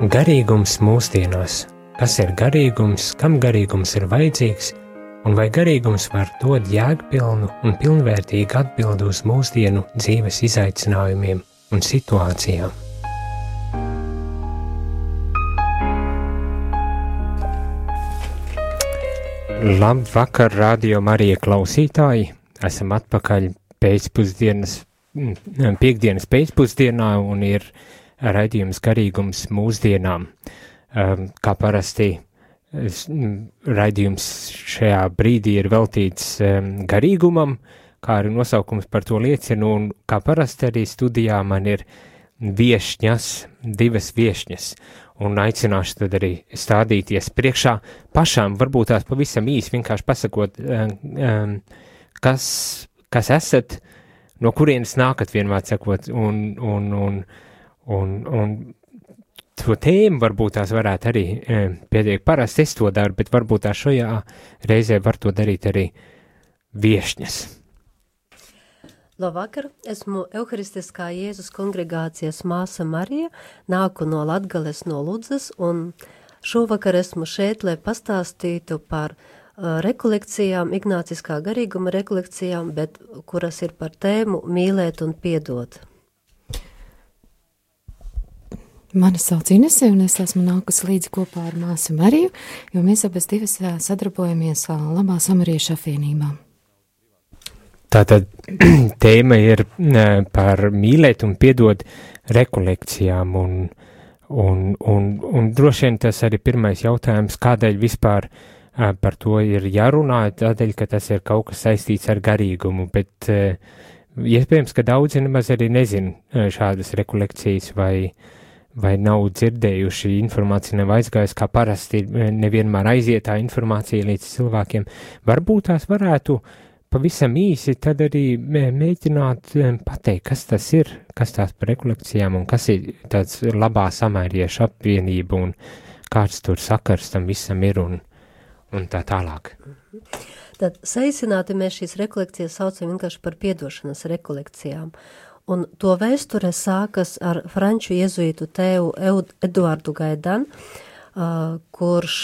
Garīgums mūsdienās. Kas ir garīgums, kam garīgums ir vajadzīgs, un vai garīgums var dot jēgpilnu un pilnvērtīgu atbildi uz mūsdienu dzīves izaicinājumiem un situācijām? Labvakar, radio Marija klausītāji! Esam atpakaļ pēcpusdienas, mm, piekdienas pēcpusdienā un ir raidījums garīgums mūsdienām. Um, kā parasti raidījums šajā brīdī ir veltīts um, garīgumam, kā arī nosaukums par to liecina, un kā parasti arī studijā man ir viešņas, divas viešņas, un aicināšu tad arī stādīties priekšā pašām, varbūt tās pavisam īsi vienkārši pasakot, um, kas, kas esat, no kurienes nākat vienmēr sakot, un, un, un, un, un to tēmu varbūt tās varētu arī um, pietiek parasti es to daru, bet varbūt tā šajā reizē var to darīt arī viešņas. Labvakar, esmu Euharistiskā Jēzus kongregācijas māsa Marija, nāku no Latgales no Ludzes, un šovakar esmu šeit, lai pastāstītu par uh, rekolekcijām, ignāciskā garīguma rekolekcijām, bet kuras ir par tēmu mīlēt un piedot. Mani sauc Inese, un es esmu nākusi līdzi kopā ar māsu Mariju, jo mēs abas divas sadarbojamies Labā Samariešu apvienībā. Tātad tēma ir par mīlēt un piedot rekolekcijām, un, un, un, un droši vien tas arī pirmais jautājums, kādēļ vispār par to ir jārunā, tādēļ, ka tas ir kaut kas saistīts ar garīgumu, bet iespējams, ka daudzi nemaz arī nezin šādas rekolekcijas vai, vai nav dzirdējuši informāciju, nav aizgājusi, kā parasti nevienmēr aiziet tā informācija līdz cilvēkiem. Varbūt tās varētu uh, pavisam īsi tad arī mēģināt pateikt, kas tas ir, kas tās par rekolekcijām un kas ir tāds labā samēriešu apvienība un kāds tur sakars tam visam ir un, un tā tālāk. Tad saīsināti mēs šīs rekolekcijas saucam vienkārši par piedošanas rekolekcijām. Un to vēsture sākas ar franču jezuītu tēvu Eduardu Gaidanu, kurš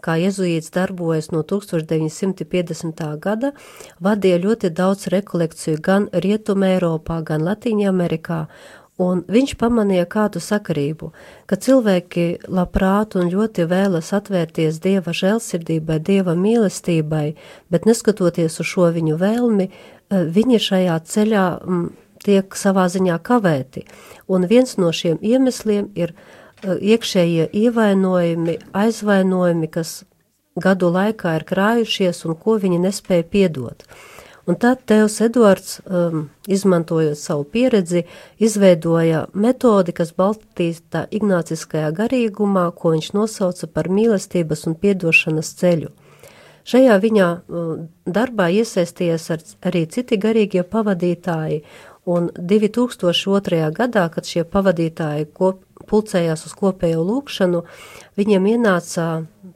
kā jezuīts darbojas no 1950. gada, vadīja ļoti daudz rekolekciju gan Rietumē Eiropā, gan Latīņa Amerikā, un viņš pamanīja kādu sakarību, ka cilvēki labprāt un ļoti vēlas atvērties Dieva žēlsirdībai, Dieva mīlestībai, bet neskatoties uz šo viņu vēlmi, viņi šajā ceļā tiek savā ziņā kavēti, un viens no šiem iemesliem ir uh, iekšējie ievainojumi, aizvainojumi, kas gadu laikā ir krājušies un ko viņi nespēja piedot. Un tad Tevs Edvards, um, izmantojot savu pieredzi, izveidoja metodi, kas balstīta ignāciskajā garīgumā, ko viņš nosauca par mīlestības un piedošanas ceļu. Šajā viņa uh, darbā iesaistījies ar, arī citi garīgie pavadītāji, un 2002. gadā, kad šie pavadītāji kop, pulcējās uz kopējo lūkšanu, viņiem ienāca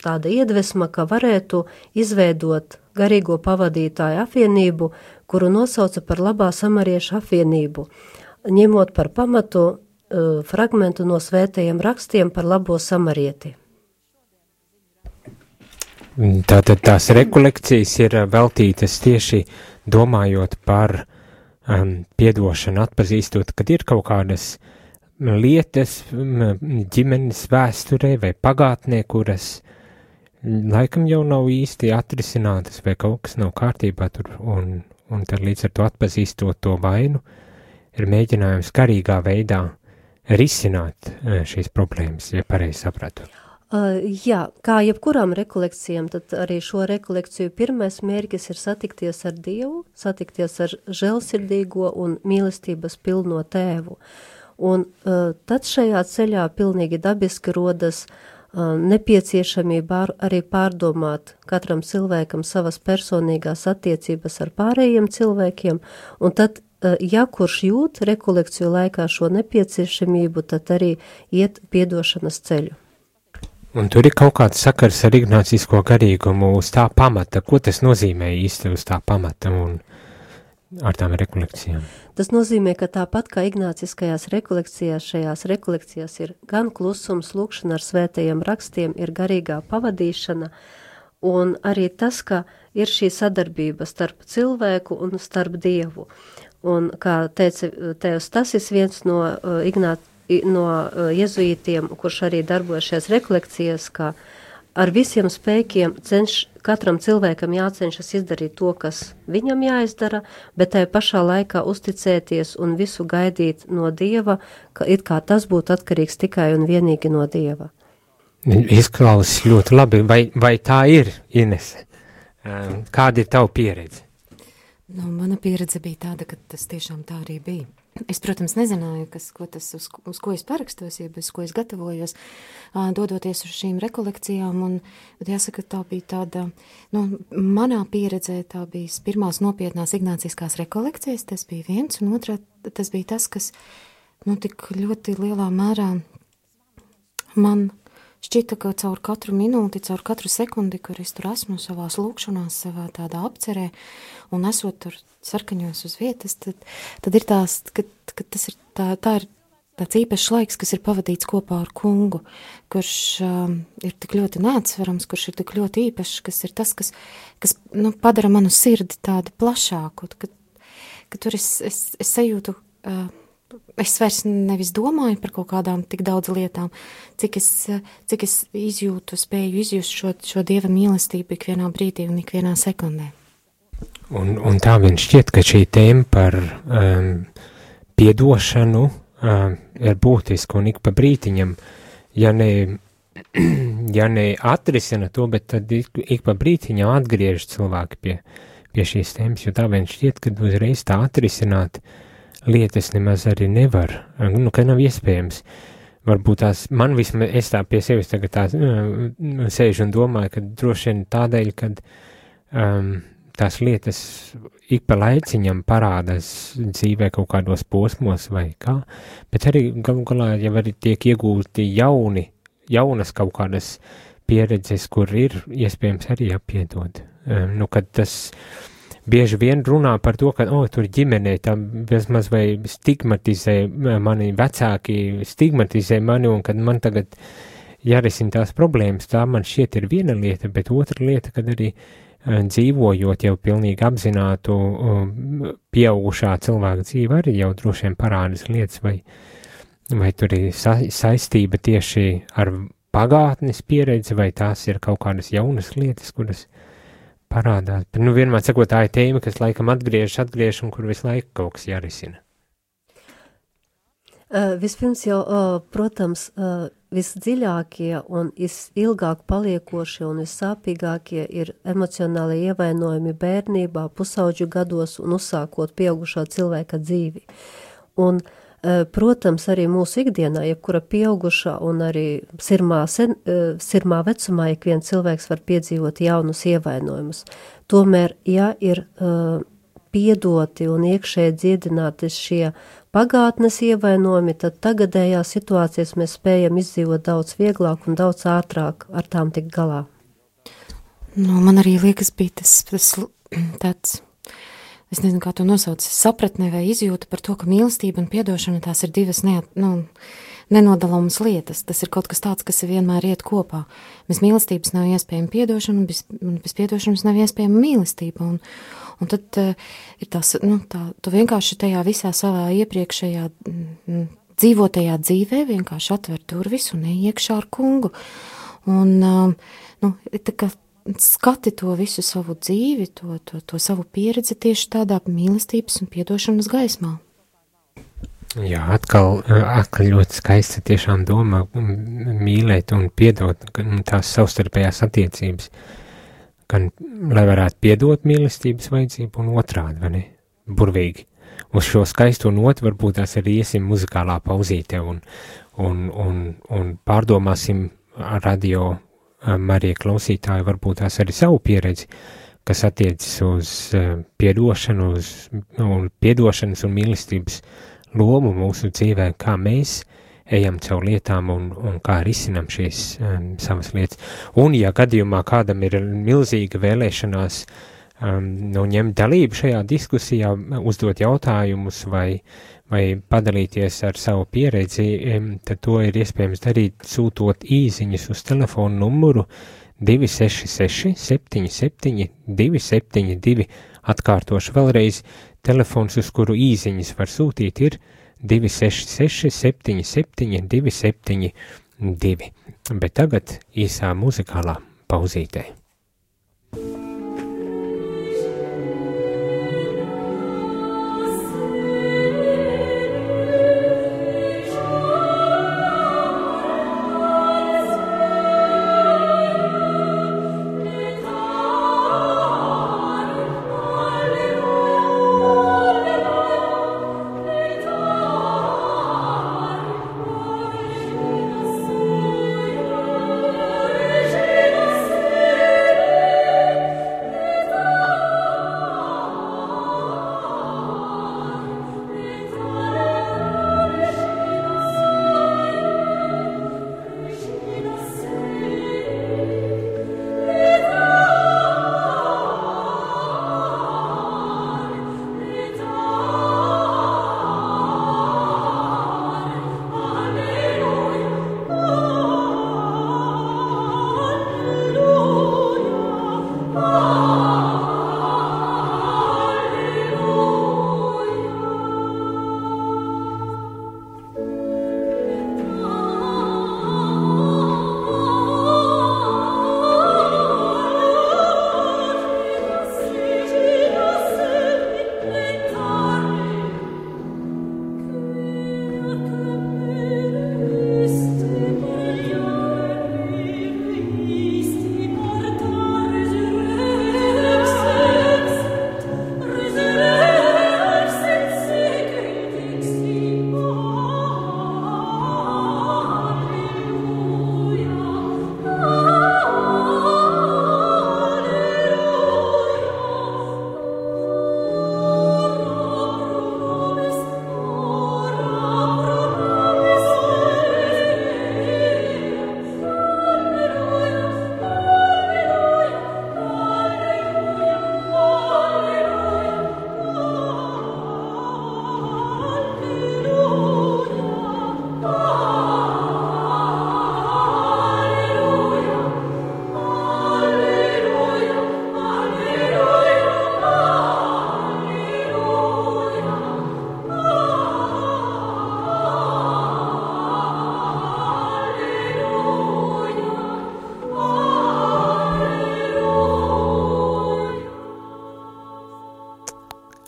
tāda iedvesma, ka varētu izveidot garīgo pavadītāju apvienību, kuru nosauca par labā samariešu apvienību, ņemot par pamatu uh, fragmentu no svētajiem rakstiem par labo samarieti. Tātad tās rekolekcijas ir veltītas tieši domājot par um, piedošanu, atpazīstot, kad ir kaut kādas lietas ģimenes vēsturē vai pagātnē, kuras laikam jau nav īsti atrisinātas vai kaut kas nav kārtībā tur, un, un tad līdz ar to atpazīstot to vainu, ir mēģinājums garīgā veidā risināt e, šīs problēmas, ja pareizi sapratu. Uh, jā, kā jebkurām rekolekcijām, tad arī šo rekolekciju pirmais mērķis ir satikties ar Dievu, satikties ar žēlsirdīgo un mīlestības pilno tēvu. Un uh, tad šajā ceļā pilnīgi dabiski rodas uh, nepieciešamība arī pārdomāt katram cilvēkam savas personīgās attiecības ar pārējiem cilvēkiem, un tad, ja kurš jūt rekolekciju laikā šo nepieciešamību, tad arī iet piedošanas ceļu. Un tur ir kaut kāds sakars ar ignācisko garīgumu uz tā pamata. Ko tas nozīmē īsti uz tā pamata? Un ar tām rekolekcijām. Tas nozīmē, ka tāpat kā ignāciskajās rekolekcijās, šajās rekolekcijās ir gan klusums, lūkšana ar svētajiem rakstiem, ir garīgā pavadīšana, un arī tas, ka ir šī sadarbība starp cilvēku un starp Dievu. Un, kā teica Tevs Tasis, viens no uh, Ignāt, no uh, jezuītiem, kurš arī darbojas šajās rekolekcijās, ka ar visiem spēkiem cenš, katram cilvēkam jācenšas izdarīt to, kas viņam jāizdara, bet tajā pašā laikā uzticēties un visu gaidīt no Dieva, ka it kā tas būtu atkarīgs tikai un vienīgi no Dieva. Izklausās ļoti labi, vai, vai tā ir, Inese? Kāda ir tava pieredze? Nu, mana pieredze bija tāda, ka tas tiešām tā arī bija. Es, protams, nezināju, kas, ko tas, uz, uz ko es parakstos, jeb uz ko es gatavojos, dodoties uz šīm rekolekcijām. Un, bet jāsaka, tā bija tāda, nu, manā pieredzē tā bija pirmās nopietnās ignāciskās rekolekcijas, tas bija viens, un otrā tas bija tas, kas, nu, tik ļoti lielā mērā man Šķita, ka caur katru minūti, caur katru sekundi, kur es tur esmu savā lūkšanās, savā tādā apcerē un esot tur sarkaņos uz vietas, tad, tad ir tās, ka, ka tas ir tā, tā ir tāds īpašs laiks, kas ir pavadīts kopā ar kungu, kurš um, ir tik ļoti neatsverams, kurš ir tik ļoti īpašs, kas ir tas, kas, kas nu, padara manu sirdi tādu plašāku, ka, ka tur es, es, es sajūtu uh, es vairs nevis domāju par kaut kādām tik daudz lietām, cik es, cik es izjūtu, spēju izjust šo, šo dieva mīlestību ikvienā brīdī un ikvienā sekundē. Un, un tā vien šķiet, ka šī tēma par um, piedošanu um, ir būtiska. Un ik pa brītiņam, ja ne, ja ne atrisina to, bet tad ik, ik pa brītiņam atgriež cilvēki pie, pie šīs tēmas, jo tā vien šķiet, ka uzreiz tā atrisināt uh, lietas nemaz arī nevar, nu, ka nav iespējams. Varbūt tās man vismaz, es tā pie sevis tagad tā sēžu un domāju, ka droši vien tādēļ, kad um, tās lietas ik pa laiciņam parādās dzīvē kaut kādos posmos vai kā, bet arī galu galā jau arī tiek iegūti jauni, jaunas kaut kādas pieredzes, kur ir iespējams arī apiedot. Um, nu, kad tas, uh, bieži vien runā par to, ka, oh, tur ģimenē tā bezmaz vai stigmatizē mani, vecāki stigmatizē mani, un kad man tagad jārisina tās problēmas, tā man šķiet ir viena lieta, bet otra lieta, kad arī dzīvojot jau pilnīgi apzinātu pieaugušā cilvēka dzīve, arī jau droši vien parādas lietas, vai, vai tur ir sa saistība tieši ar pagātnes pieredzi, vai tās ir kaut kādas jaunas lietas, kuras parādās. Bet, nu, vienmēr sakot, tā ir tēma, kas laikam atgriežas, atgriežas un kur visu laiku kaut kas jārisina. Uh, vispirms jau, uh, protams, uh, visdziļākie un visilgāk paliekošie un vissāpīgākie ir emocionāli ievainojumi bērnībā, pusauģu gados un uzsākot pieaugušā cilvēka dzīvi. Un uh, protams, arī mūsu ikdienā, jebkura pieaugušā un arī sirmā, sen, eh, sirmā vecumā, ik viens cilvēks var piedzīvot jaunus ievainojumus. Tomēr, ja ir uh, piedoti un iekšēji dziedināti šie pagātnes ievainojumi, tad tagadējā situācijas mēs spējam izdzīvot daudz vieglāk un daudz ātrāk ar tām tikt galā. Nu, man arī liekas, bija tas, tas tāds es nezinu, kā to nosauc, sapratne vai izjūta par to, ka mīlestība un piedošana tās ir divas neat, nu, nenodalāmas lietas. Tas ir kaut kas tāds, kas vienmēr iet kopā. Bez mīlestības nav iespējama piedošana, un bez, bez piedošanas nav iespējama mīlestība. Un, un tad uh, ir tas, nu, tā, tu vienkārši tajā visā savā iepriekšējā mm, dzīvotajā dzīvē vienkārši atver durvis un iekšā ar kungu. Un, uh, nu, tā kā skati to visu savu dzīvi, to, to, to savu pieredzi tieši tādā mīlestības un piedošanas gaismā. Jā, atkal, atkal ļoti skaista tiešām doma mīlēt un piedot tās savstarpējās attiecības. Gan, lai varētu piedot mīlestības vajadzību un otrādi, vai ne? Burvīgi. Uz šo skaisto notu varbūt tās arī iesim muzikālā pauzīte un, un, un, un pārdomāsim radio Marija klausītāji varbūt tās arī savu pieredzi, kas attiecas uz piedošanu, uz un piedošanas un mīlestības lomu mūsu dzīvē, kā mēs ejam caur lietām un, un kā risinam šīs um, savas lietas. Un, ja gadījumā kādam ir milzīga vēlēšanās um, nu, ņemt dalību šajā diskusijā, uzdot jautājumus vai, vai padalīties ar savu pieredzi, tad to ir iespējams darīt sūtot īziņas uz telefonu numuru 266 77 272. Atkārtošu vēlreiz, telefons, uz kuru īziņas var sūtīt, ir 266 77 272. Bet tagad īsā muzikālā pauzītē.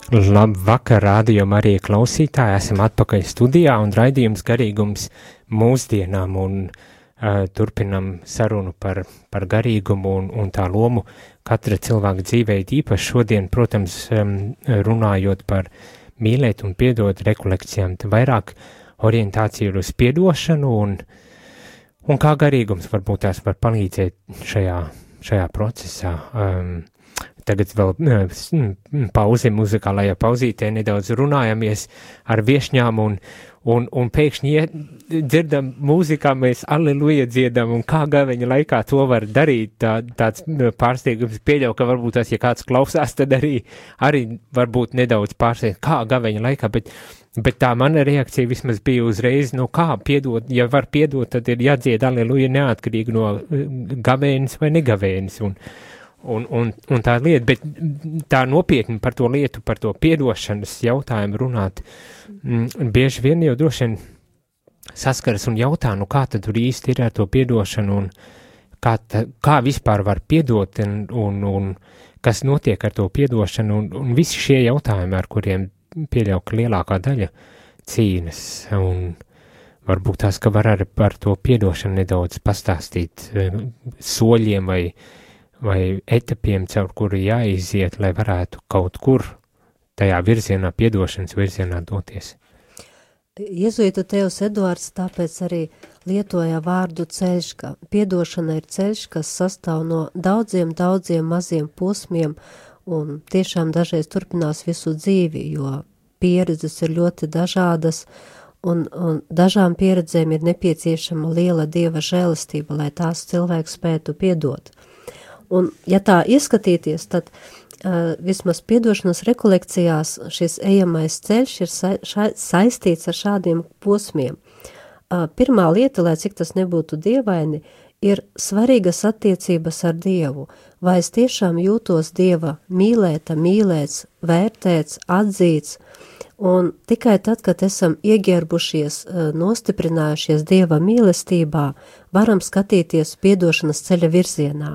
Labvakar, rādījumā arī klausītāji, esam atpakaļ studijā un raidījums garīgums mūsdienām un uh, turpinam sarunu par, par garīgumu un, un tā lomu katra cilvēka dzīvē, īpaši šodien, protams, um, runājot par mīlēt un piedot rekolekcijām, vairāk orientācija ir uz piedošanu un, un kā garīgums varbūt tās var palīdzēt šajā, šajā procesā. Um, tagad vēl pauzi muzikālajā pauzītē nedaudz runājamies ar viešņām un, un, un pēkšņi iet, dzirdam mūzikā, mēs aleluja dziedam un kā gaveņa laikā to var darīt, tā, tāds pārsteigums pieļauj, ka varbūt tas, ja kāds klausās, tad arī, arī varbūt nedaudz pārsteigts, kā gaveņa laikā, bet, bet tā mana reakcija vismaz bija uzreiz, nu kā piedot, ja var piedot, tad ir jādzied aleluja neatkarīgi no gavēnis vai negavēnis un, Un, un, un tā lieta, bet tā nopietni par to lietu, par to piedošanas jautājumu runāt, mm, bieži vien jau droši vien saskaras un jautā, nu kā tad tur īsti ir ar to piedošanu un kā, ta, kā vispār var piedot un, un, un kas notiek ar to piedošanu un, un visi šie jautājumi, ar kuriem pieļauj, ka lielākā daļa cīnas un varbūt tās, ka var arī par to piedošanu nedaudz pastāstīt eh, soļiem vai vai etapiem, caur kuru jāiziet, lai varētu kaut kur tajā virzienā, piedošanas virzienā doties. Jēzuītu tevs Eduards tāpēc arī lietoja vārdu ceļš, ka piedošana ir ceļš, kas sastāv no daudziem, daudziem maziem posmiem un tiešām dažreiz turpinās visu dzīvi, jo pieredzes ir ļoti dažādas un, un dažām pieredzēm ir nepieciešama liela dieva žēlastība, lai tās cilvēks spētu piedot. Un, ja tā ieskatīties, tad vismaz piedošanas rekolekcijās šis ejamais ceļš ir sa ša saistīts ar šādiem posmiem. Pirmā lieta, lai cik tas nebūtu dievaini, ir svarīgas attiecības ar Dievu, vai es tiešām jūtos Dieva mīlēta, mīlēts, vērtēts, atzīts, un tikai tad, kad esam ieģērbušies, nostiprinājušies Dieva mīlestībā, varam skatīties piedošanas ceļa virzienā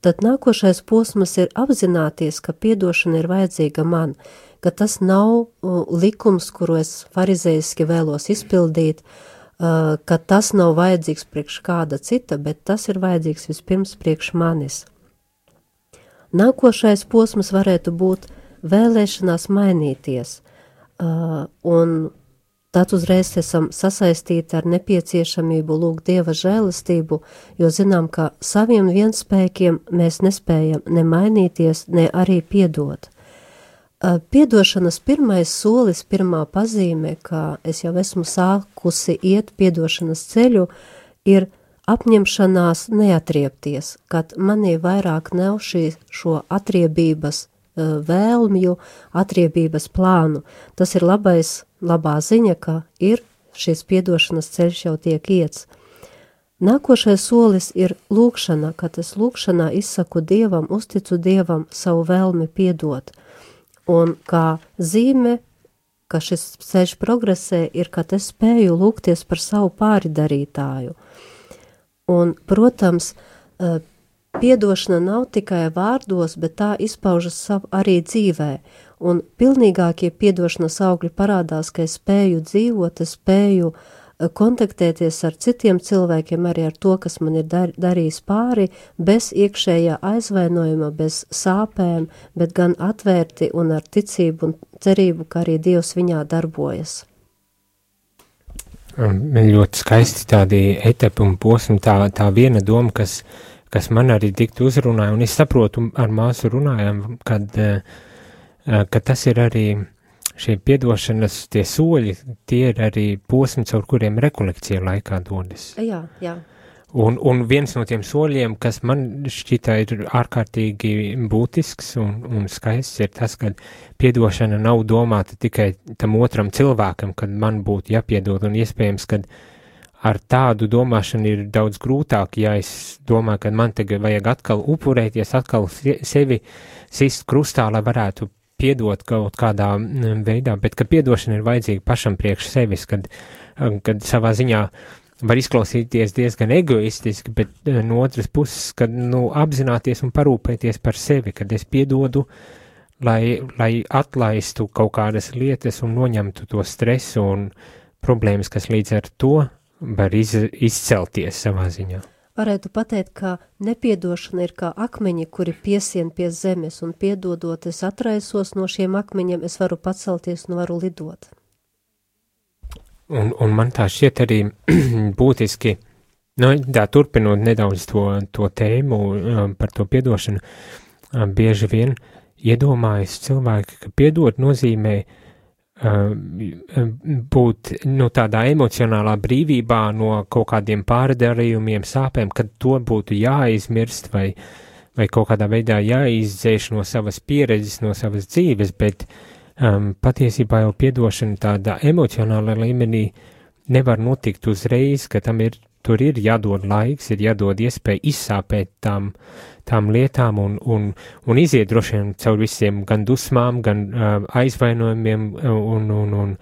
tad nākošais posms ir apzināties, ka piedošana ir vajadzīga man, ka tas nav uh, likums, kuru es farizeiski vēlos izpildīt, uh, ka tas nav vajadzīgs priekš kāda cita, bet tas ir vajadzīgs vispirms priekš manis. Nākošais posms varētu būt vēlēšanās mainīties, uh, un Tad uzreiz esam sasaistīti ar nepieciešamību lūgt Dieva žēlastību, jo zinām, ka saviem vienspēkiem mēs nespējam ne mainīties, ne arī piedot. Piedošanas pirmais solis, pirmā pazīme, ka es jau esmu sākusi iet piedošanas ceļu, ir apņemšanās neatriepties, kad manī vairāk nav šī šo atriebības vēlmju, atriebības plānu. Tas ir labais labā ziņa, ka ir šis piedošanas ceļš jau tiek iets. Nākošais solis ir lūkšana, kad es lūkšanā izsaku Dievam, uzticu Dievam savu vēlmi piedot. Un kā zīme, ka šis ceļš progresē, ir, kad es spēju lūgties par savu pāridarītāju. Un, protams, piedošana nav tikai vārdos, bet tā izpaužas arī dzīvē, un pilnīgākie piedošanas augļi parādās, ka es spēju dzīvot, es spēju eh, kontaktēties ar citiem cilvēkiem, arī ar to, kas man ir dar, darījis pāri, bez iekšējā aizvainojuma, bez sāpēm, bet gan atvērti un ar ticību un cerību, ka arī Dievs viņā darbojas. Man ļoti skaisti tādi etapi un posmi, tā, tā viena doma, kas, kas man arī dikti uzrunāja, un es saprotu, ar māsu runājām, kad uh, ka tas ir arī šie piedošanas tie soļi, tie ir arī posmi, caur kuriem rekolekcija laikā dodas. Jā, jā. Un, un viens no tiem soļiem, kas man šķita ir ārkārtīgi būtisks un, un skaists, ir tas, ka piedošana nav domāta tikai tam otram cilvēkam, kad man būtu jāpiedod, un iespējams, ka ar tādu domāšanu ir daudz grūtāk, ja es domāju, ka man tagad vajag atkal upurēties, atkal sevi sist krustā, lai varētu piedot kaut kādā mm, veidā, bet ka piedošana ir vajadzīga pašam priekš sevis, kad, um, kad savā ziņā var izklausīties diezgan egoistiski, bet uh, no otras puses, kad nu, apzināties un parūpēties par sevi, kad es piedodu, lai, lai atlaistu kaut kādas lietas un noņemtu to stresu un problēmas, kas līdz ar to var iz, izcelties savā ziņā varētu pateikt, ka nepiedošana ir kā akmeņi, kuri piesien pie zemes, un piedodot, es atraisos no šiem akmeņiem, es varu pacelties un varu lidot. Un, un man tā šķiet arī būtiski, nu, tā turpinot nedaudz to, to tēmu um, par to piedošanu, um, bieži vien iedomājas cilvēki, ka piedot nozīmē uh, būt nu, tādā emocionālā brīvībā no kaut kādiem pārdarījumiem, sāpēm, kad to būtu jāizmirst vai, vai kaut kādā veidā jāizdzēš no savas pieredzes, no savas dzīves, bet um, patiesībā jau piedošana tādā emocionālā līmenī nevar notikt uzreiz, ka tam ir, tur ir jādod laiks, ir jādod iespēja izsāpēt tām, tām lietām un, un, un iziet droši vien caur visiem gan dusmām, gan uh, aizvainojumiem un, un, un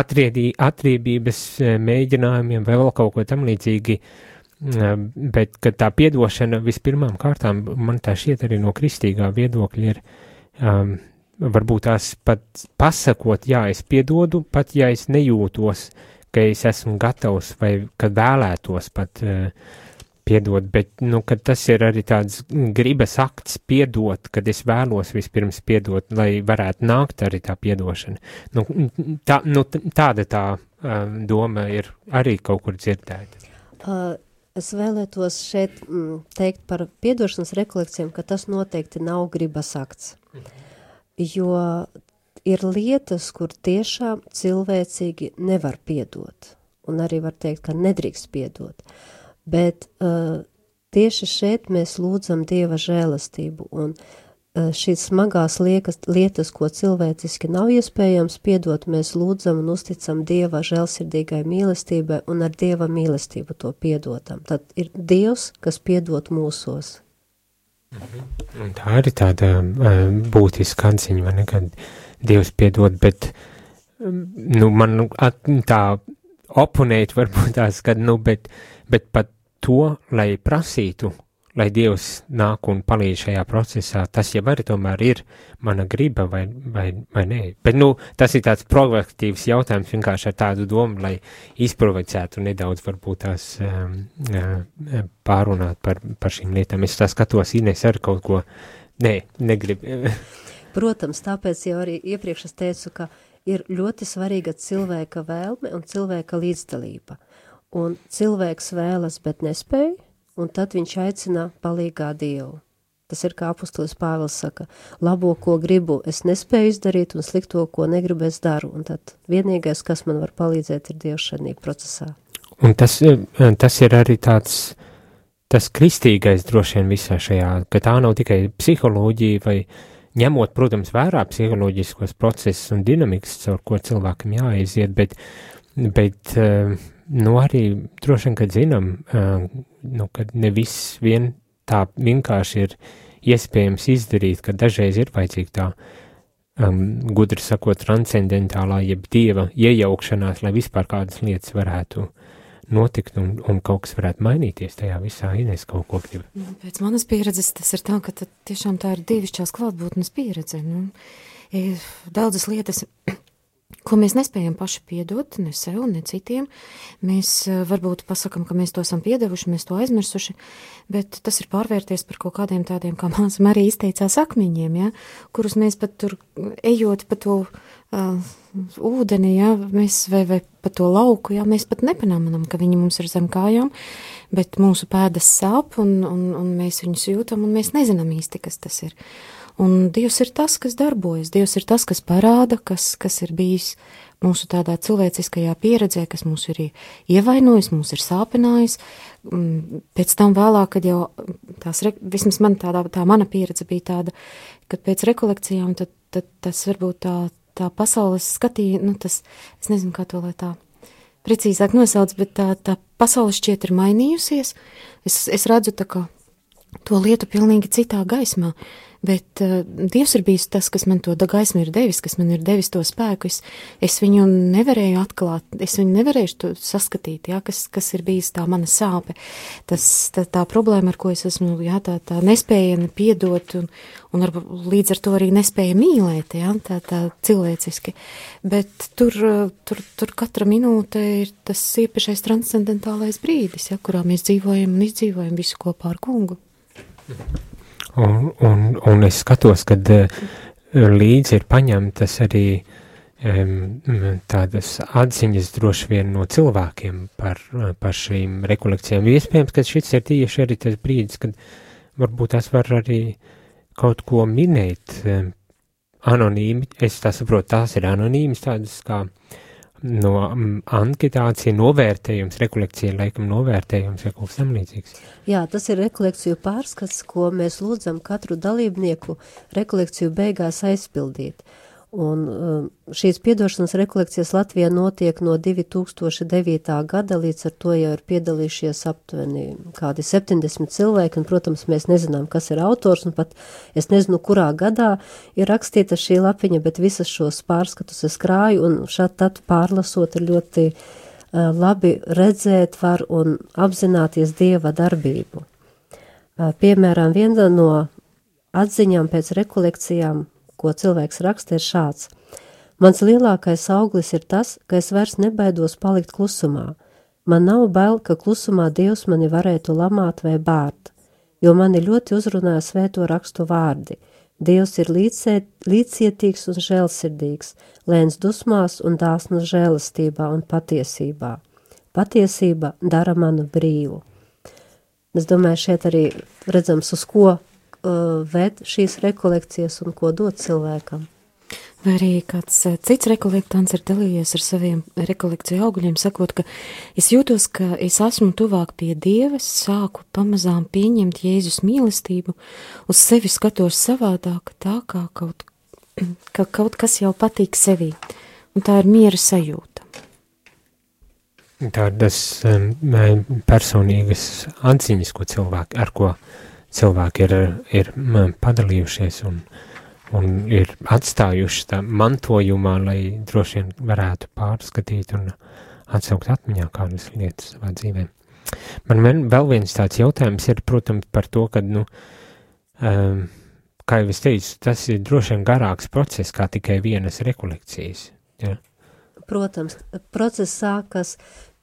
atriedī, atriebības mēģinājumiem vai vēl kaut ko tam līdzīgi. Uh, bet, tā piedošana vispirmām kārtām, man tā šķiet arī no kristīgā viedokļa ir, um, varbūt tās pat pasakot, jā, es piedodu, pat ja es nejūtos, ka es esmu gatavs vai kad vēlētos pat uh, piedot, bet, nu, kad tas ir arī tāds gribas akts piedot, kad es vēlos vispirms piedot, lai varētu nākt arī tā piedošana. Nu, tā, nu, tāda tā uh, doma ir arī kaut kur dzirdēta. Uh, es vēlētos šeit mm, teikt par piedošanas rekolekcijām, ka tas noteikti nav gribas akts, jo ir lietas, kur tiešām cilvēcīgi nevar piedot, un arī var teikt, ka nedrīkst piedot. Uh, bet uh, tieši šeit mēs lūdzam Dieva žēlastību, un šīs smagās liekas, lietas, ko cilvēciski nav iespējams piedot, mēs lūdzam un uzticam Dieva žēlsirdīgai mīlestībai un ar Dieva mīlestību to piedotam. Tad ir Dievs, kas piedot mūsos. Mhm. Un tā arī tāda uh, būtiska atziņa, vai ne, kad Dievs piedod, bet, um, nu, man at, tā oponēt varbūt tās, kad, nu, bet, bet pat to, lai prasītu lai Dievs nāk un palīdz šajā procesā, tas jau arī tomēr ir mana griba vai, vai, vai nē. Bet, nu, tas ir tāds provokatīvs jautājums vienkārši ar tādu domu, lai izprovocētu nedaudz varbūt tās um, pārunāt par, par šīm lietām. Es tā skatos, Ines ar kaut ko, nē, negribu. Protams, tāpēc jau arī iepriekš es teicu, ka ir ļoti svarīga cilvēka vēlme un cilvēka līdzdalība. Un cilvēks vēlas, bet nespēja, un tad viņš aicina palīgā Dievu. Tas ir kā apustulis Pāvils saka, labo, ko gribu, es nespēju izdarīt, un slikto, ko negribu, es daru, un tad vienīgais, kas man var palīdzēt, ir Dievs šajā procesā. Un tas, tas ir arī tāds, tas kristīgais droši vien visā šajā, ka tā nav tikai psiholoģija vai ņemot, protams, vērā psiholoģiskos procesus un dinamikas, caur ko cilvēkam jāaiziet, bet, bet uh, nu, arī droši vien, kad zinām, nu, ka ne viss vien tā vienkārši ir iespējams izdarīt, ka dažreiz ir vajadzīga tā, um, gudri sakot, transcendentālā, jeb dieva iejaukšanās, lai vispār kādas lietas varētu notikt un, un kaut kas varētu mainīties tajā visā Ines kaut ko grib. Nu, pēc manas pieredzes tas ir tā, ka tiešām tā ir divišķās klātbūtnes pieredze. Nu, daudzas lietas ko mēs nespējam paši piedot, ne sev, ne citiem. Mēs eh, varbūt pasakām, ka mēs to esam piedevuši, mēs to aizmirsuši, bet tas ir pārvērties par kaut kādiem tādiem, kā māsa Marija izteicās, akmeņiem, ja, kurus mēs pat tur ejot pa to uh, ūdeni, ja, mēs vai, vai pa to lauku, ja, mēs pat nepanāmanam, ka viņi mums ir zem kājām, bet mūsu pēdas sāp un, un, un mēs viņus jūtam un mēs nezinām īsti, kas tas ir. Un Dievs ir tas, kas darbojas, Dievs ir tas, kas parāda, kas, kas ir bijis mūsu tādā cilvēciskajā pieredzē, kas mūs ir ievainojis, mūs ir sāpinājis. Mm, pēc tam vēlāk, kad jau tās, vismaz man tādā, tā mana pieredze bija tāda, kad pēc rekolekcijām, tad, tad tas varbūt tā, tā pasaules skatīja, nu tas, es nezinu, kā to lai tā precīzāk nosauc, bet tā, tā pasaule šķiet ir mainījusies. Es, es redzu tā kā to lietu pilnīgi citā gaismā. Bet uh, Dievs ir bijis tas, kas man to gaismu ir devis, kas man ir devis to spēku. Es, es viņu nevarēju atklāt, es viņu nevarēju saskatīt, jā, kas, kas ir bijis tā mana sāpe. Tas, tā, tā problēma, ar ko es esmu, jā, tā, tā nespēja piedot un, un ar, līdz ar to arī nespēja mīlēt, jā, tā, tā cilvēciski. Bet tur, tur, tur katra minūte ir tas īpašais transcendentālais brīdis, jā, kurā mēs dzīvojam un izdzīvojam visu kopā ar kungu. Un, un, un es skatos, ka uh, līdzi ir paņemtas arī um, tādas atziņas droši vien no cilvēkiem par, par šīm rekolekcijām. Iespējams, ka šis ir tieši arī tas brīdis, kad varbūt tas var arī kaut ko minēt um, anonīmi. Es tā saprotu, tās ir anonīmas tādas kā uh, no um, anketācija, novērtējums, rekolekcija, laikam novērtējums vai kaut kas tam līdzīgs. Jā, tas ir rekolekciju pārskats, ko mēs lūdzam katru dalībnieku rekolekciju beigās aizpildīt. Un um, šīs piedošanas rekolekcijas Latvijā notiek no 2009. gada, līdz ar to jau ir piedalījušies aptuveni kādi 70 cilvēki, un, protams, mēs nezinām, kas ir autors, un pat es nezinu, kurā gadā ir rakstīta šī lapiņa, bet visas šos pārskatus es krāju, un šādi tad pārlasot ir ļoti uh, labi redzēt var un apzināties Dieva darbību. Uh, piemēram, viena no atziņām pēc rekolekcijām ko cilvēks raksta, ir šāds. Mans lielākais auglis ir tas, ka es vairs nebaidos palikt klusumā. Man nav bail, ka klusumā Dievs mani varētu lamāt vai bārt, jo mani ļoti uzrunāja svēto rakstu vārdi. Dievs ir līdzcietīgs un žēlsirdīgs, lēns dusmās un dāsnas žēlastībā un patiesībā. Patiesība dara manu brīvu. Es domāju, šeit arī redzams, uz ko uh, ved šīs rekolekcijas un ko dot cilvēkam. Vai arī kāds eh, cits rekolektants ir dalījies ar saviem rekolekciju augļiem, sakot, ka es jūtos, ka es esmu tuvāk pie Dieva, sāku pamazām pieņemt Jēzus mīlestību, uz sevi skatos savādāk, tā kā kaut, ka kaut kas jau patīk sevī, un tā ir miera sajūta. Tādas um, personīgas atziņas, ko cilvēki, ar ko cilvēki ir, ir padalījušies un, un ir atstājuši tā mantojumā, lai droši vien varētu pārskatīt un atsaukt atmiņā kādas lietas savā dzīvē. Man vien, vēl viens tāds jautājums ir, protams, par to, ka, nu, um, kā jau es teicu, tas ir droši vien garāks process kā tikai vienas rekolekcijas. Ja? Protams, process sākas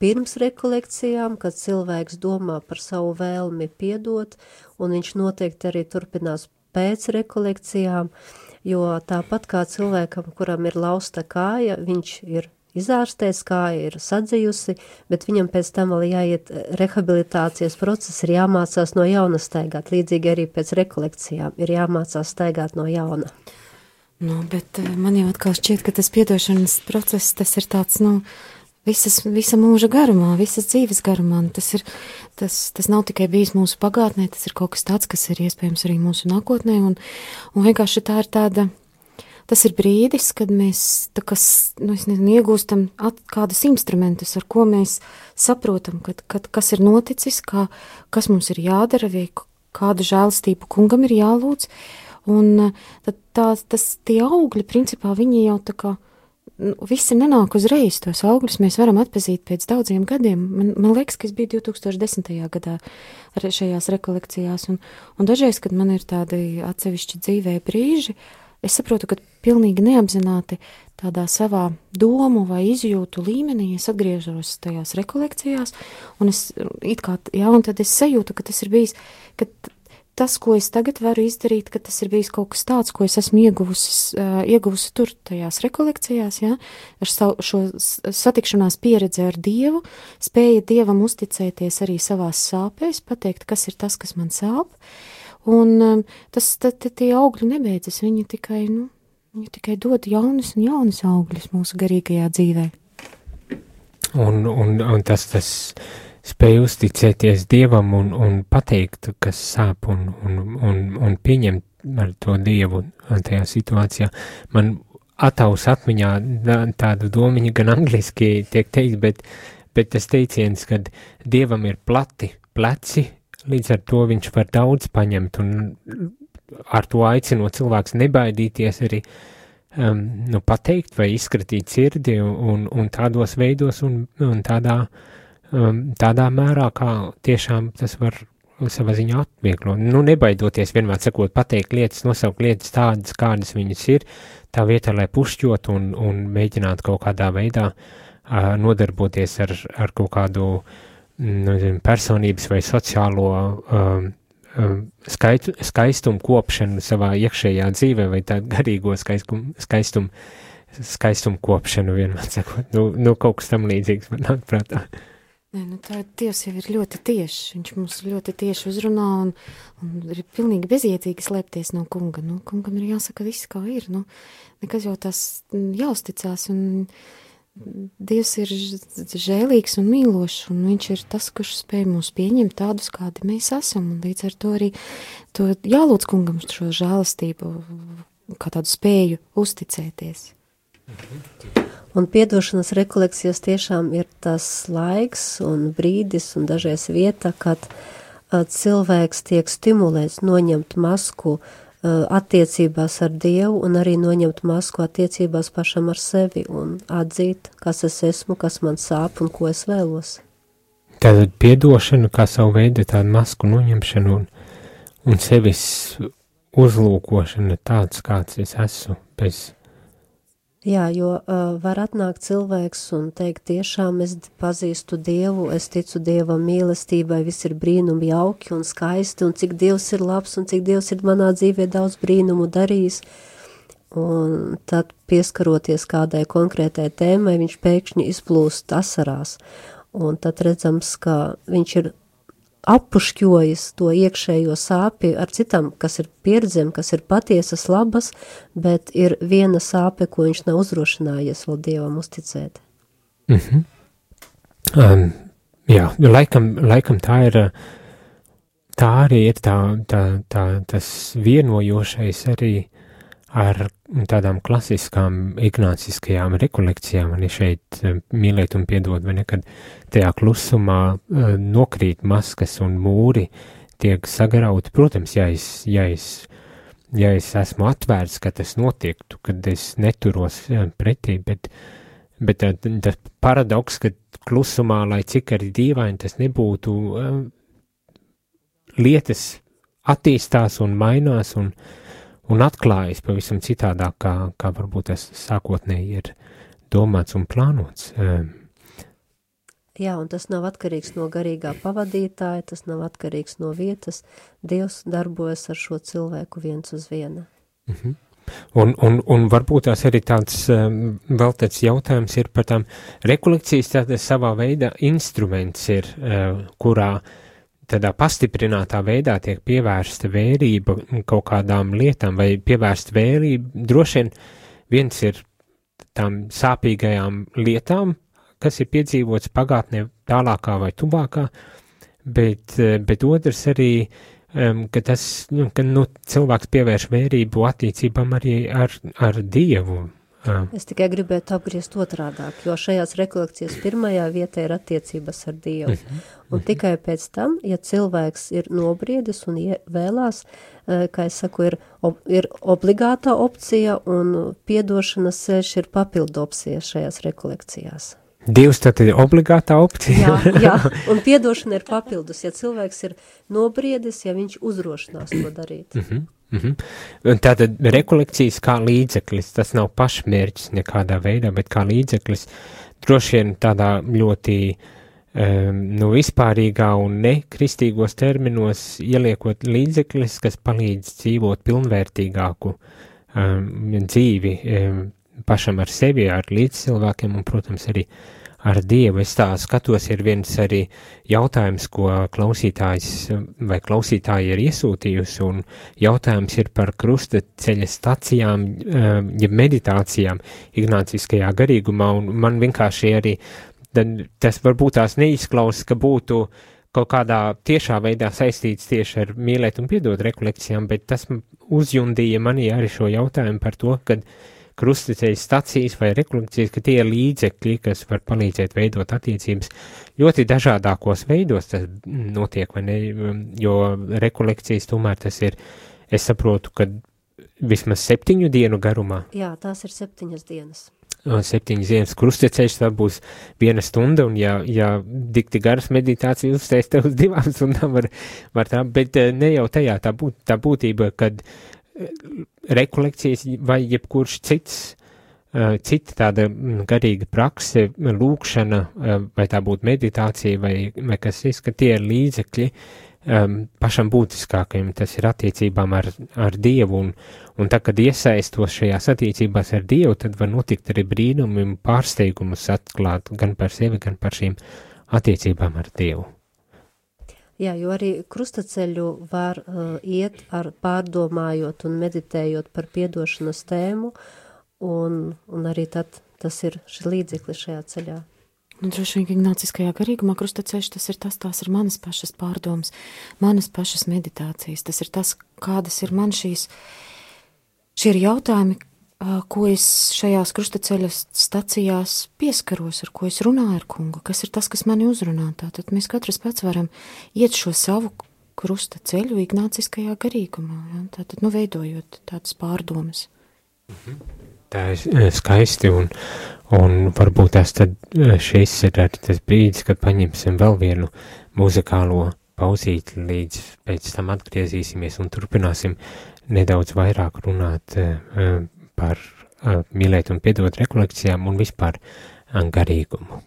pirms rekolekcijām, kad cilvēks domā par savu vēlmi piedot, un viņš noteikti arī turpinās pēc rekolekcijām, jo tāpat kā cilvēkam, kuram ir lausta kāja, viņš ir izārstēts, kāja ir sadzījusi, bet viņam pēc tam vēl jāiet rehabilitācijas process, ir jāmācās no jauna staigāt, līdzīgi arī pēc rekolekcijām ir jāmācās staigāt no jauna. Nu, bet eh, man jau atkal šķiet, ka tas piedošanas process, tas ir tāds, nu, visas, visa mūža garumā, visas dzīves garumā. Tas, ir, tas, tas nav tikai bijis mūsu pagātnē, tas ir kaut kas tāds, kas ir iespējams arī mūsu nākotnē. Un, un vienkārši tā ir tāda, tas ir brīdis, kad mēs kas, nu, nezinu, iegūstam at, kādus instrumentus, ar ko mēs saprotam, kad, kad, kas ir noticis, kā, kas mums ir jādara, vai kādu žēlastību kungam ir jālūdz. Un tad tā, tas, tie augļi, principā, viņi jau tā kā nu, visi nenāk uzreiz. Tos augļus mēs varam atpazīt pēc daudziem gadiem. Man, man liekas, ka es biju 2010. gadā šajās rekolekcijās, un, un dažreiz, kad man ir tādi atsevišķi dzīvē brīži, es saprotu, ka pilnīgi neapzināti tādā savā domu vai izjūtu līmenī es atgriežos tajās rekolekcijās, un es it kā, jā, un tad es sajūtu, ka tas ir bijis, ka tas, ko es tagad varu izdarīt, ka tas ir bijis kaut kas tāds, ko es esmu ieguvusi, uh, ieguvusi tur tajās rekolekcijās, ja, ar savu, šo satikšanās pieredzi ar Dievu, spēja Dievam uzticēties arī savās sāpēs, pateikt, kas ir tas, kas man sāp, un um, tas, tad, tie augļi nebeidzas, viņi tikai, nu, viņi tikai dod jaunus un jaunus augļus mūsu garīgajā dzīvē. Un, un, un tas, tas, spēj uzticēties Dievam un, un pateikt, kas sāp un, un, un, un pieņemt ar to Dievu tajā situācijā. Man ataus atmiņā tādu domiņu gan angliski tiek teikt, bet, bet tas teiciens, kad Dievam ir plati pleci, līdz ar to viņš var daudz paņemt un ar to aicinot cilvēks nebaidīties arī um, nu, pateikt vai izskatīt sirdi un, un tādos veidos un, un tādā uh, um, tādā mērā, kā tiešām tas var savā ziņā atvieglot. Nu, nebaidoties vienmēr sakot, pateikt lietas, nosaukt lietas tādas, kādas viņas ir, tā vietā, lai pušķot un, un mēģināt kaut kādā veidā uh, nodarboties ar, ar kaut kādu nu, zin, personības vai sociālo um, skaitu, skaistumu kopšanu savā iekšējā dzīvē vai tādu garīgo skaistumu, skaistumu, skaistumu kopšanu vienmēr sakot. Nu, nu kaut kas tam līdzīgs man nāk prātā. Nē, nu tā Dievs jau ir ļoti tiešs. Viņš mums ļoti tieši uzrunā un, un ir pilnīgi bezjēdzīgi slēpties no kunga. Nu, kungam ir jāsaka viss, kā ir. Nu, nekas jau tas jāuzticās. Un Dievs ir žēlīgs un mīlošs, un viņš ir tas, kurš spēj mūs pieņemt tādus, kādi mēs esam. Un līdz ar to arī to jālūdz kungam šo žēlastību, kā tādu spēju uzticēties. Mhm. Un piedošanas rekolekcijas tiešām ir tas laiks un brīdis un dažreiz vieta, kad uh, cilvēks tiek stimulēts noņemt masku uh, attiecībās ar Dievu un arī noņemt masku attiecībās pašam ar sevi un atzīt, kas es esmu, kas man sāp un ko es vēlos. Tātad piedošana kā savu veidu tādu masku noņemšanu un, un sevis uzlūkošana tāds, kāds es esmu, bez Jā, jo uh, var atnākt cilvēks un teikt, tiešām es pazīstu Dievu, es ticu Dieva mīlestībai, viss ir brīnumi jauki un skaisti, un cik Dievs ir labs, un cik Dievs ir manā dzīvē daudz brīnumu darījis. Un tad pieskaroties kādai konkrētai tēmai, viņš pēkšņi izplūst asarās, un tad redzams, ka viņš ir appušķojis to iekšējo sāpi ar citām, kas ir pieredzēm, kas ir patiesas labas, bet ir viena sāpe, ko viņš nav uzrošinājies vēl Dievam uzticēt. Mm -hmm. um, jā, laikam, laikam tā ir, tā arī ir tā, tā, tā, tas vienojošais arī ar tādām klasiskām ignāciskajām rekolekcijām, ir šeit mīlēt un piedot, vai nekad tajā klusumā uh, nokrīt maskas un mūri tiek sagrauti. Protams, ja es, ja es, ja es esmu atvērts, ka tas notiektu, kad es neturos uh, pretī, bet, bet tas paradoks, ka klusumā, lai cik arī dīvaini tas nebūtu, lietas attīstās un mainās un, un atklājas pavisam citādāk, kā, kā varbūt tas sākotnēji ir domāts un plānots. Uh, Jā, un tas nav atkarīgs no garīgā pavadītāja, tas nav atkarīgs no vietas. Dievs darbojas ar šo cilvēku viens uz viena. Mm -hmm. Un, un, un varbūt tās arī tāds um, vēl tāds jautājums ir par tām rekolekcijas, tāda savā veidā instruments ir, uh, kurā tādā pastiprinātā veidā tiek pievērsta vērība kaut kādām lietām vai pievērsta vērība. Droši vien viens ir tām sāpīgajām lietām, kas ir piedzīvots pagātnē tālākā vai tuvākā, bet, eh, bet otrs arī, ka tas, nu, ka, nu, cilvēks pievērš vērību attiecībām arī ar, ar Dievu. Uh. Es tikai gribētu apgriezt otrādāk, jo šajās rekolekcijas pirmajā vietā ir attiecības ar Dievu. -huh. Un mhm. tikai pēc tam, ja cilvēks ir nobriedis un vēlās, uh, kā es saku, ir, ob, ir obligātā opcija un piedošanas ceļš ir papildu opcija šajās rekolekcijās. Divas tad ir obligātā opcija. jā, jā, un piedošana ir papildus, ja cilvēks ir nobriedis, ja viņš uzrošinās to darīt. Mm -hmm, mm -hmm. Tātad rekolekcijas kā līdzeklis, tas nav pašmērķis nekādā veidā, bet kā līdzeklis droši vien tādā ļoti um, nu, vispārīgā un nekristīgos terminos ieliekot līdzeklis, kas palīdz dzīvot pilnvērtīgāku um, dzīvi. Um, pašam ar sevi, ar līdzcilvēkiem un, protams, arī ar Dievu. Es tā skatos, ir viens arī jautājums, ko klausītājs vai klausītāji ir iesūtījusi, un jautājums ir par krusta ceļa stacijām, eh, ja meditācijām ignāciskajā garīgumā, un man vienkārši arī tas varbūt tās neizklausas, ka būtu kaut kādā tiešā veidā saistīts tieši ar mīlēt un piedot rekolekcijām, bet tas uzjundīja manī arī šo jautājumu par to, kad krustaceļa stacijas vai rekolekcijas, ka tie ir līdzekļi, kas var palīdzēt veidot attiecības ļoti dažādākos veidos, tas notiek, vai ne, jo rekolekcijas tomēr tas ir, es saprotu, ka vismaz septiņu dienu garumā. Jā, tās ir septiņas dienas. Septiņas dienas krustaceļš, tā būs viena stunda, un ja, ja dikti garas meditācija uzstēs tev uz divām stundām, var, var tā, bet eh, ne jau tajā tā, būt, tā būtība, kad uh, rekolekcijas vai jebkurš cits, uh, cita tāda mm, garīga prakse, lūkšana, uh, vai tā būtu meditācija vai, vai kas cits, ka tie ir līdzekļi um, pašam būtiskākajam, tas ir attiecībām ar, ar Dievu, un, un tā, kad iesaistos šajās attiecībās ar Dievu, tad var notikt arī brīnumi un pārsteigumus atklāt gan par sevi, gan par šīm attiecībām ar Dievu. Jā, jo arī krustaceļu var uh, iet ar pārdomājot un meditējot par piedošanas tēmu, un, un arī tad tas ir šis līdzeklis šajā ceļā. Nu, droši vien, ka ignāciskajā garīgumā krustaceļš tas ir tas, tās ir manas pašas pārdomas, manas pašas meditācijas, tas ir tas, kādas ir man šīs, šie ir jautājumi, ko es šajās krustaceļa stacijās pieskaros, ar ko es runāju ar kungu, kas ir tas, kas mani uzrunā. Tātad mēs katrs pats varam iet šo savu krusta ceļu ignāciskajā garīgumā, ja? tātad, nu, veidojot tādas pārdomas. Tā ir skaisti, un, un varbūt tas tad šis ir tas brīdis, kad paņemsim vēl vienu muzikālo pauzīt, līdz pēc tam atgriezīsimies un turpināsim nedaudz vairāk runāt par uh, mīlēt un piedot rekolekcijām un vispār garīgumu.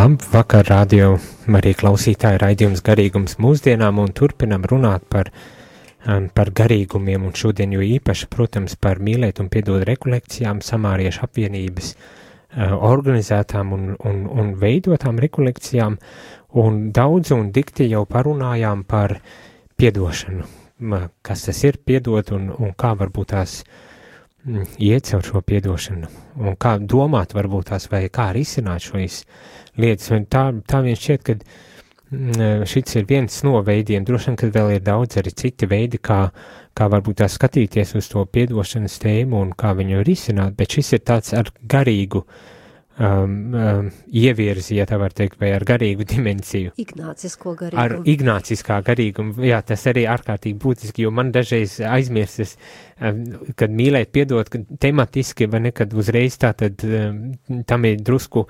Labvakar, radio arī klausītāji raidījums garīgums mūsdienām un turpinam runāt par, um, par garīgumiem un šodien jo īpaši, protams, par mīlēt un piedod rekolekcijām, samāriešu apvienības uh, organizētām un, un, un veidotām rekolekcijām un daudz un dikti jau parunājām par piedošanu, kas tas ir piedot un, un kā varbūt tās Mm, iet caur šo piedošanu, un kā domāt varbūt tās, vai kā risināt šīs lietas, un tā, tā vien šķiet, ka mm, šis ir viens no veidiem, droši vien, ka vēl ir daudz arī citi veidi, kā, kā varbūt tā skatīties uz to piedošanas tēmu un kā viņu risināt, bet šis ir tāds ar garīgu uh, um, um, ievirzi, ja tā var teikt, vai ar garīgu dimensiju. Ignācisko garīgumu. Ar ignāciskā garīgumu, jā, tas arī ārkārtīgi būtiski, jo man dažreiz aizmirstas, um, kad mīlēt, piedot, kad tematiski, vai nekad uzreiz tā, tad um, tam ir drusku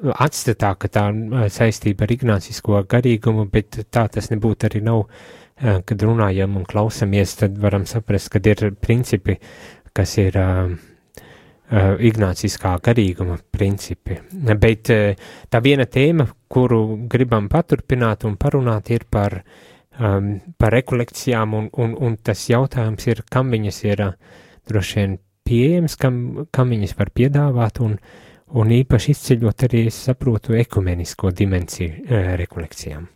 atstatā, ka tā uh, saistība ar ignācisko garīgumu, bet tā tas nebūtu arī nav, uh, kad runājam un klausamies, tad varam saprast, kad ir principi, kas ir uh, uh, ignāciskā garīguma principi. Bet uh, tā viena tēma, kuru gribam paturpināt un parunāt, ir par, um, par rekolekcijām, un, un, un tas jautājums ir, kam viņas ir uh, droši vien pieejams, kam, kam viņas var piedāvāt, un, un īpaši izceļot arī, es saprotu, ekumenisko dimensiju uh, rekolekcijām.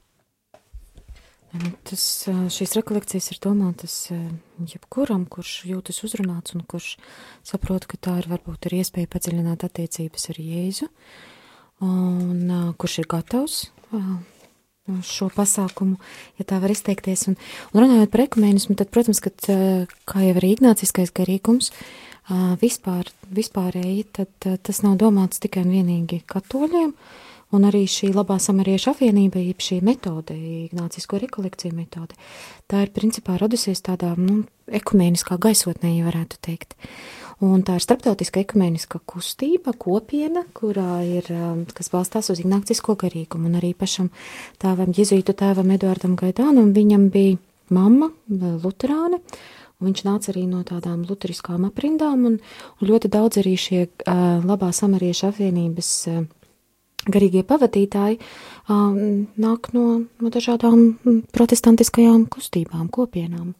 Tas, šīs rekolekcijas ir domātas jebkuram, kurš jūtas uzrunāts un kurš saprot, ka tā ir varbūt ir iespēja padziļināt attiecības ar Jēzu, un kurš ir gatavs šo pasākumu, ja tā var izteikties. Un, un runājot par ekumēnismu, tad, protams, ka, kā jau arī ignāciskais garīgums, vispār, vispārēji, tad tas nav domāts tikai un vienīgi katoļiem, Un arī šī labā samariešu apvienība, jeb šī metode, ignācisko rekolekciju metode, tā ir principā radusies tādā, nu, ekumēniskā gaisotnē, ja varētu teikt. Un tā ir starptautiska ekumēniska kustība, kopiena, kurā ir, kas balstās uz ignācisko garīgumu, un arī pašam tēvam, jezītu tēvam Eduardam Gaidānam, viņam bija mamma, luterāne, viņš nāca arī no tādām luteriskām aprindām, un, un ļoti daudz arī šie uh, labā samariešu apvienības uh, garīgie pavadītāji um, nāk no, no dažādām protestantiskajām kustībām, kopienām.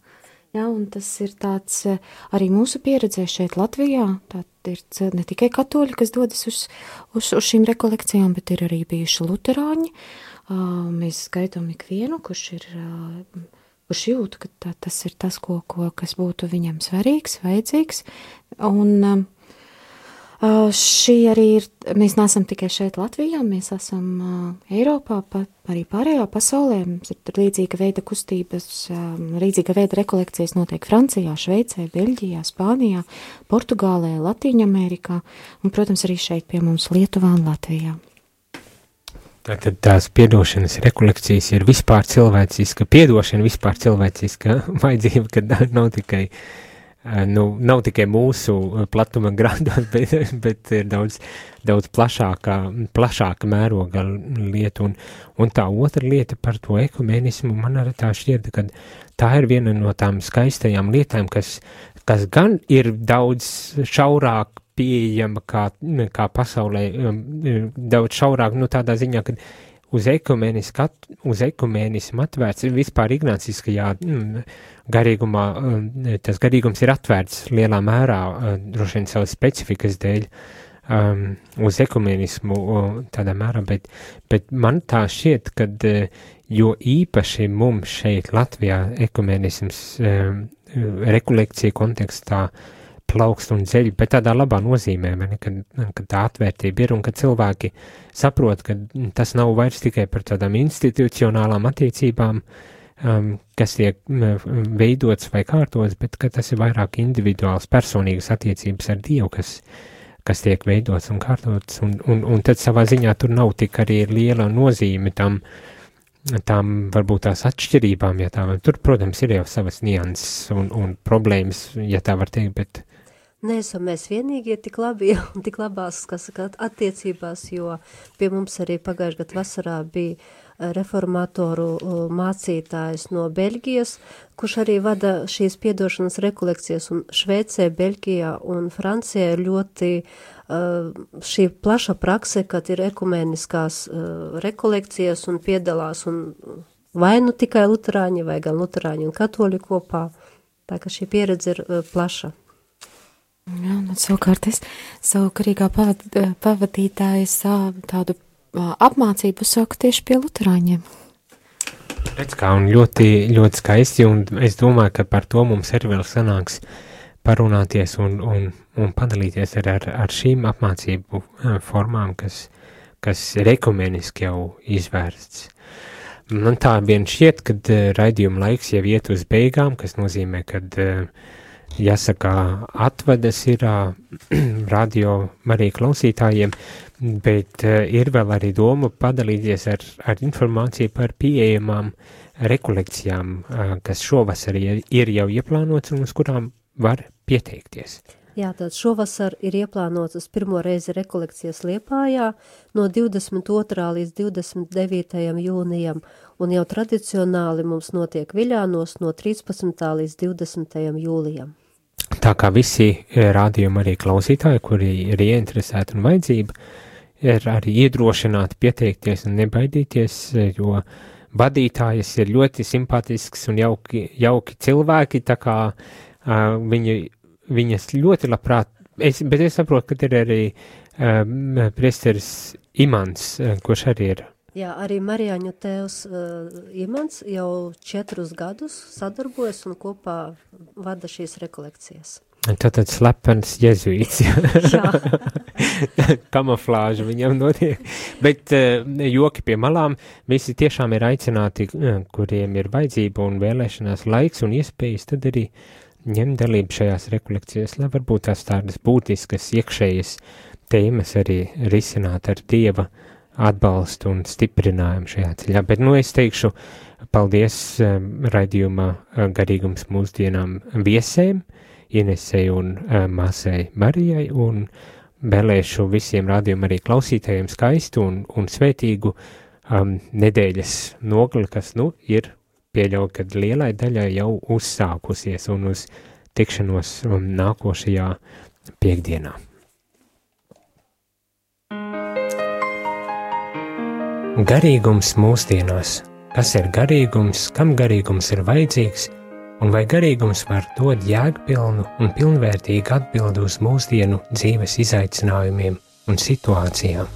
Ja, tas ir tāds arī mūsu pieredzē šeit Latvijā. Tā ir ne tikai katoļi, kas dodas uz, uz, uz šīm rekolekcijām, bet ir arī bijuši luterāņi. Uh, mēs skaitām ikvienu, kurš ir, uh, kurš jūt, ka tā, tas ir tas, ko, ko, kas būtu viņam svarīgs, vajadzīgs. Un, uh, Uh, šī arī ir, mēs neesam tikai šeit Latvijā, mēs esam uh, Eiropā, pat arī pārējā pasaulē. Mums ir līdzīga veida kustības, um, līdzīga veida rekolekcijas notiek Francijā, Šveicē, Beļģijā, Spānijā, Portugālē, Latīņamerikā un, protams, arī šeit pie mums Lietuvā un Latvijā. Tātad tās piedošanas rekolekcijas ir vispār cilvēciska, piedošana vispār cilvēciska vajadzība, kad nav tikai Eh, nu, nav tikai mūsu eh, platuma grādos, bet, bet ir daudz, daudz plašākā, plašāka mēroga lieta. Un, un tā otra lieta par to ekumenismu man arī tā šķiet, ka tā ir viena no tām skaistajām lietām, kas, kas gan ir daudz šaurāk pieejama kā, kā pasaulē, um, daudz šaurāk, nu tādā ziņā, ka uz ekumenismu, uz ekumenismu atvērts, vispār ignāciskajā mm, garīgumā, mm, tas garīgums ir atvērts lielā mērā, mm, droši vien savas specifikas dēļ, um, uz ekumenismu tādā mērā, bet, bet man tā šķiet, ka jo īpaši mums šeit Latvijā ekumenisms um, rekolekcija kontekstā uh, plaukst un dzeļ, bet tādā labā nozīmē, ne, kad, kad tā atvērtība ir un kad cilvēki saprot, ka tas nav vairs tikai par tādām institucionālām attiecībām, um, kas tiek veidots vai kārtots, bet ka tas ir vairāk individuāls, personīgas attiecības ar Dievu, kas, kas tiek veidots un kārtots, un, un, un tad savā ziņā tur nav tik arī liela nozīme tam, tām varbūt tās atšķirībām, ja tā var. Tur, protams, ir jau savas nianses un, un problēmas, ja tā var teikt, bet neesam mēs vienīgie tik labi un tik labās, kas saka, attiecībās, jo pie mums arī pagājušajā gadā vasarā bija reformatoru mācītājs no Beļģijas, kurš arī vada šīs piedošanas rekolekcijas, un Šveicē, Beļģijā un Francijā ir ļoti šī plaša prakse, kad ir ekumeniskās rekolekcijas un piedalās un vai nu tikai luterāņi, vai gan luterāņi un katoļi kopā. Tā ka šī pieredze ir plaša. Jā, un savukārt es savu karīgā pavad, pavadītāju tādu apmācību saku tieši pie luterāņiem. Redz kā, un ļoti, ļoti skaisti, un es domāju, ka par to mums arī vēl sanāks parunāties un, un, un padalīties ar, ar, ar šīm apmācību formām, kas, kas rekomeniski jau izvērsts. Man tā vien šķiet, ka raidījuma laiks jau iet uz beigām, kas nozīmē, ka uh, jāsaka, atvadas ir radio arī klausītājiem, bet ir vēl arī doma padalīties ar, ar informāciju par pieejamām rekolekcijām, kas šovasar ir jau ieplānots un uz kurām var pieteikties. Jā, tad šovasar ir ieplānotas pirmo reizi rekolekcijas Liepājā no 22. līdz 29. jūnijam, un jau tradicionāli mums notiek Viļānos no 13. līdz 20. jūlijam. Tā kā visi e, rādījumi arī klausītāji, kuri ir ieinteresēti un vajadzība, ir arī iedrošināti pieteikties un nebaidīties, e, jo vadītājas ir ļoti simpātisks un jauki, jauki cilvēki, tā kā uh, viņi, viņas ļoti labprāt, es, bet es saprotu, ka ir arī uh, priesteris Imants, kurš arī ir Jā, arī Marijāņu tēvs uh, Imants jau četrus gadus sadarbojas un kopā vada šīs rekolekcijas. Tātad slepens jezuīts, kamuflāža viņam notiek, bet uh, joki pie malām, visi tiešām ir aicināti, uh, kuriem ir vajadzība un vēlēšanās laiks un iespējas, tad arī ņemt dalību šajās rekolekcijās, lai varbūt tās tādas būtiskas iekšējas tēmas arī risināt ar Dieva uh, atbalstu un stiprinājumu šajā ceļā. Bet, nu, es teikšu paldies um, raidījuma uh, garīgums mūsdienām viesēm, Inesei un uh, māsai Marijai, un vēlēšu visiem rādījuma arī klausītājiem skaistu un, un svētīgu um, nedēļas nogli, kas, nu, ir pieļauj, kad lielai daļai jau uzsākusies un uz tikšanos um, nākošajā piekdienā. Garīgums mūsdienās. Kas ir garīgums, kam garīgums ir vajadzīgs, un vai garīgums var dot jēgpilnu un pilnvērtīgu atbildi uz mūsdienu dzīves izaicinājumiem un situācijām?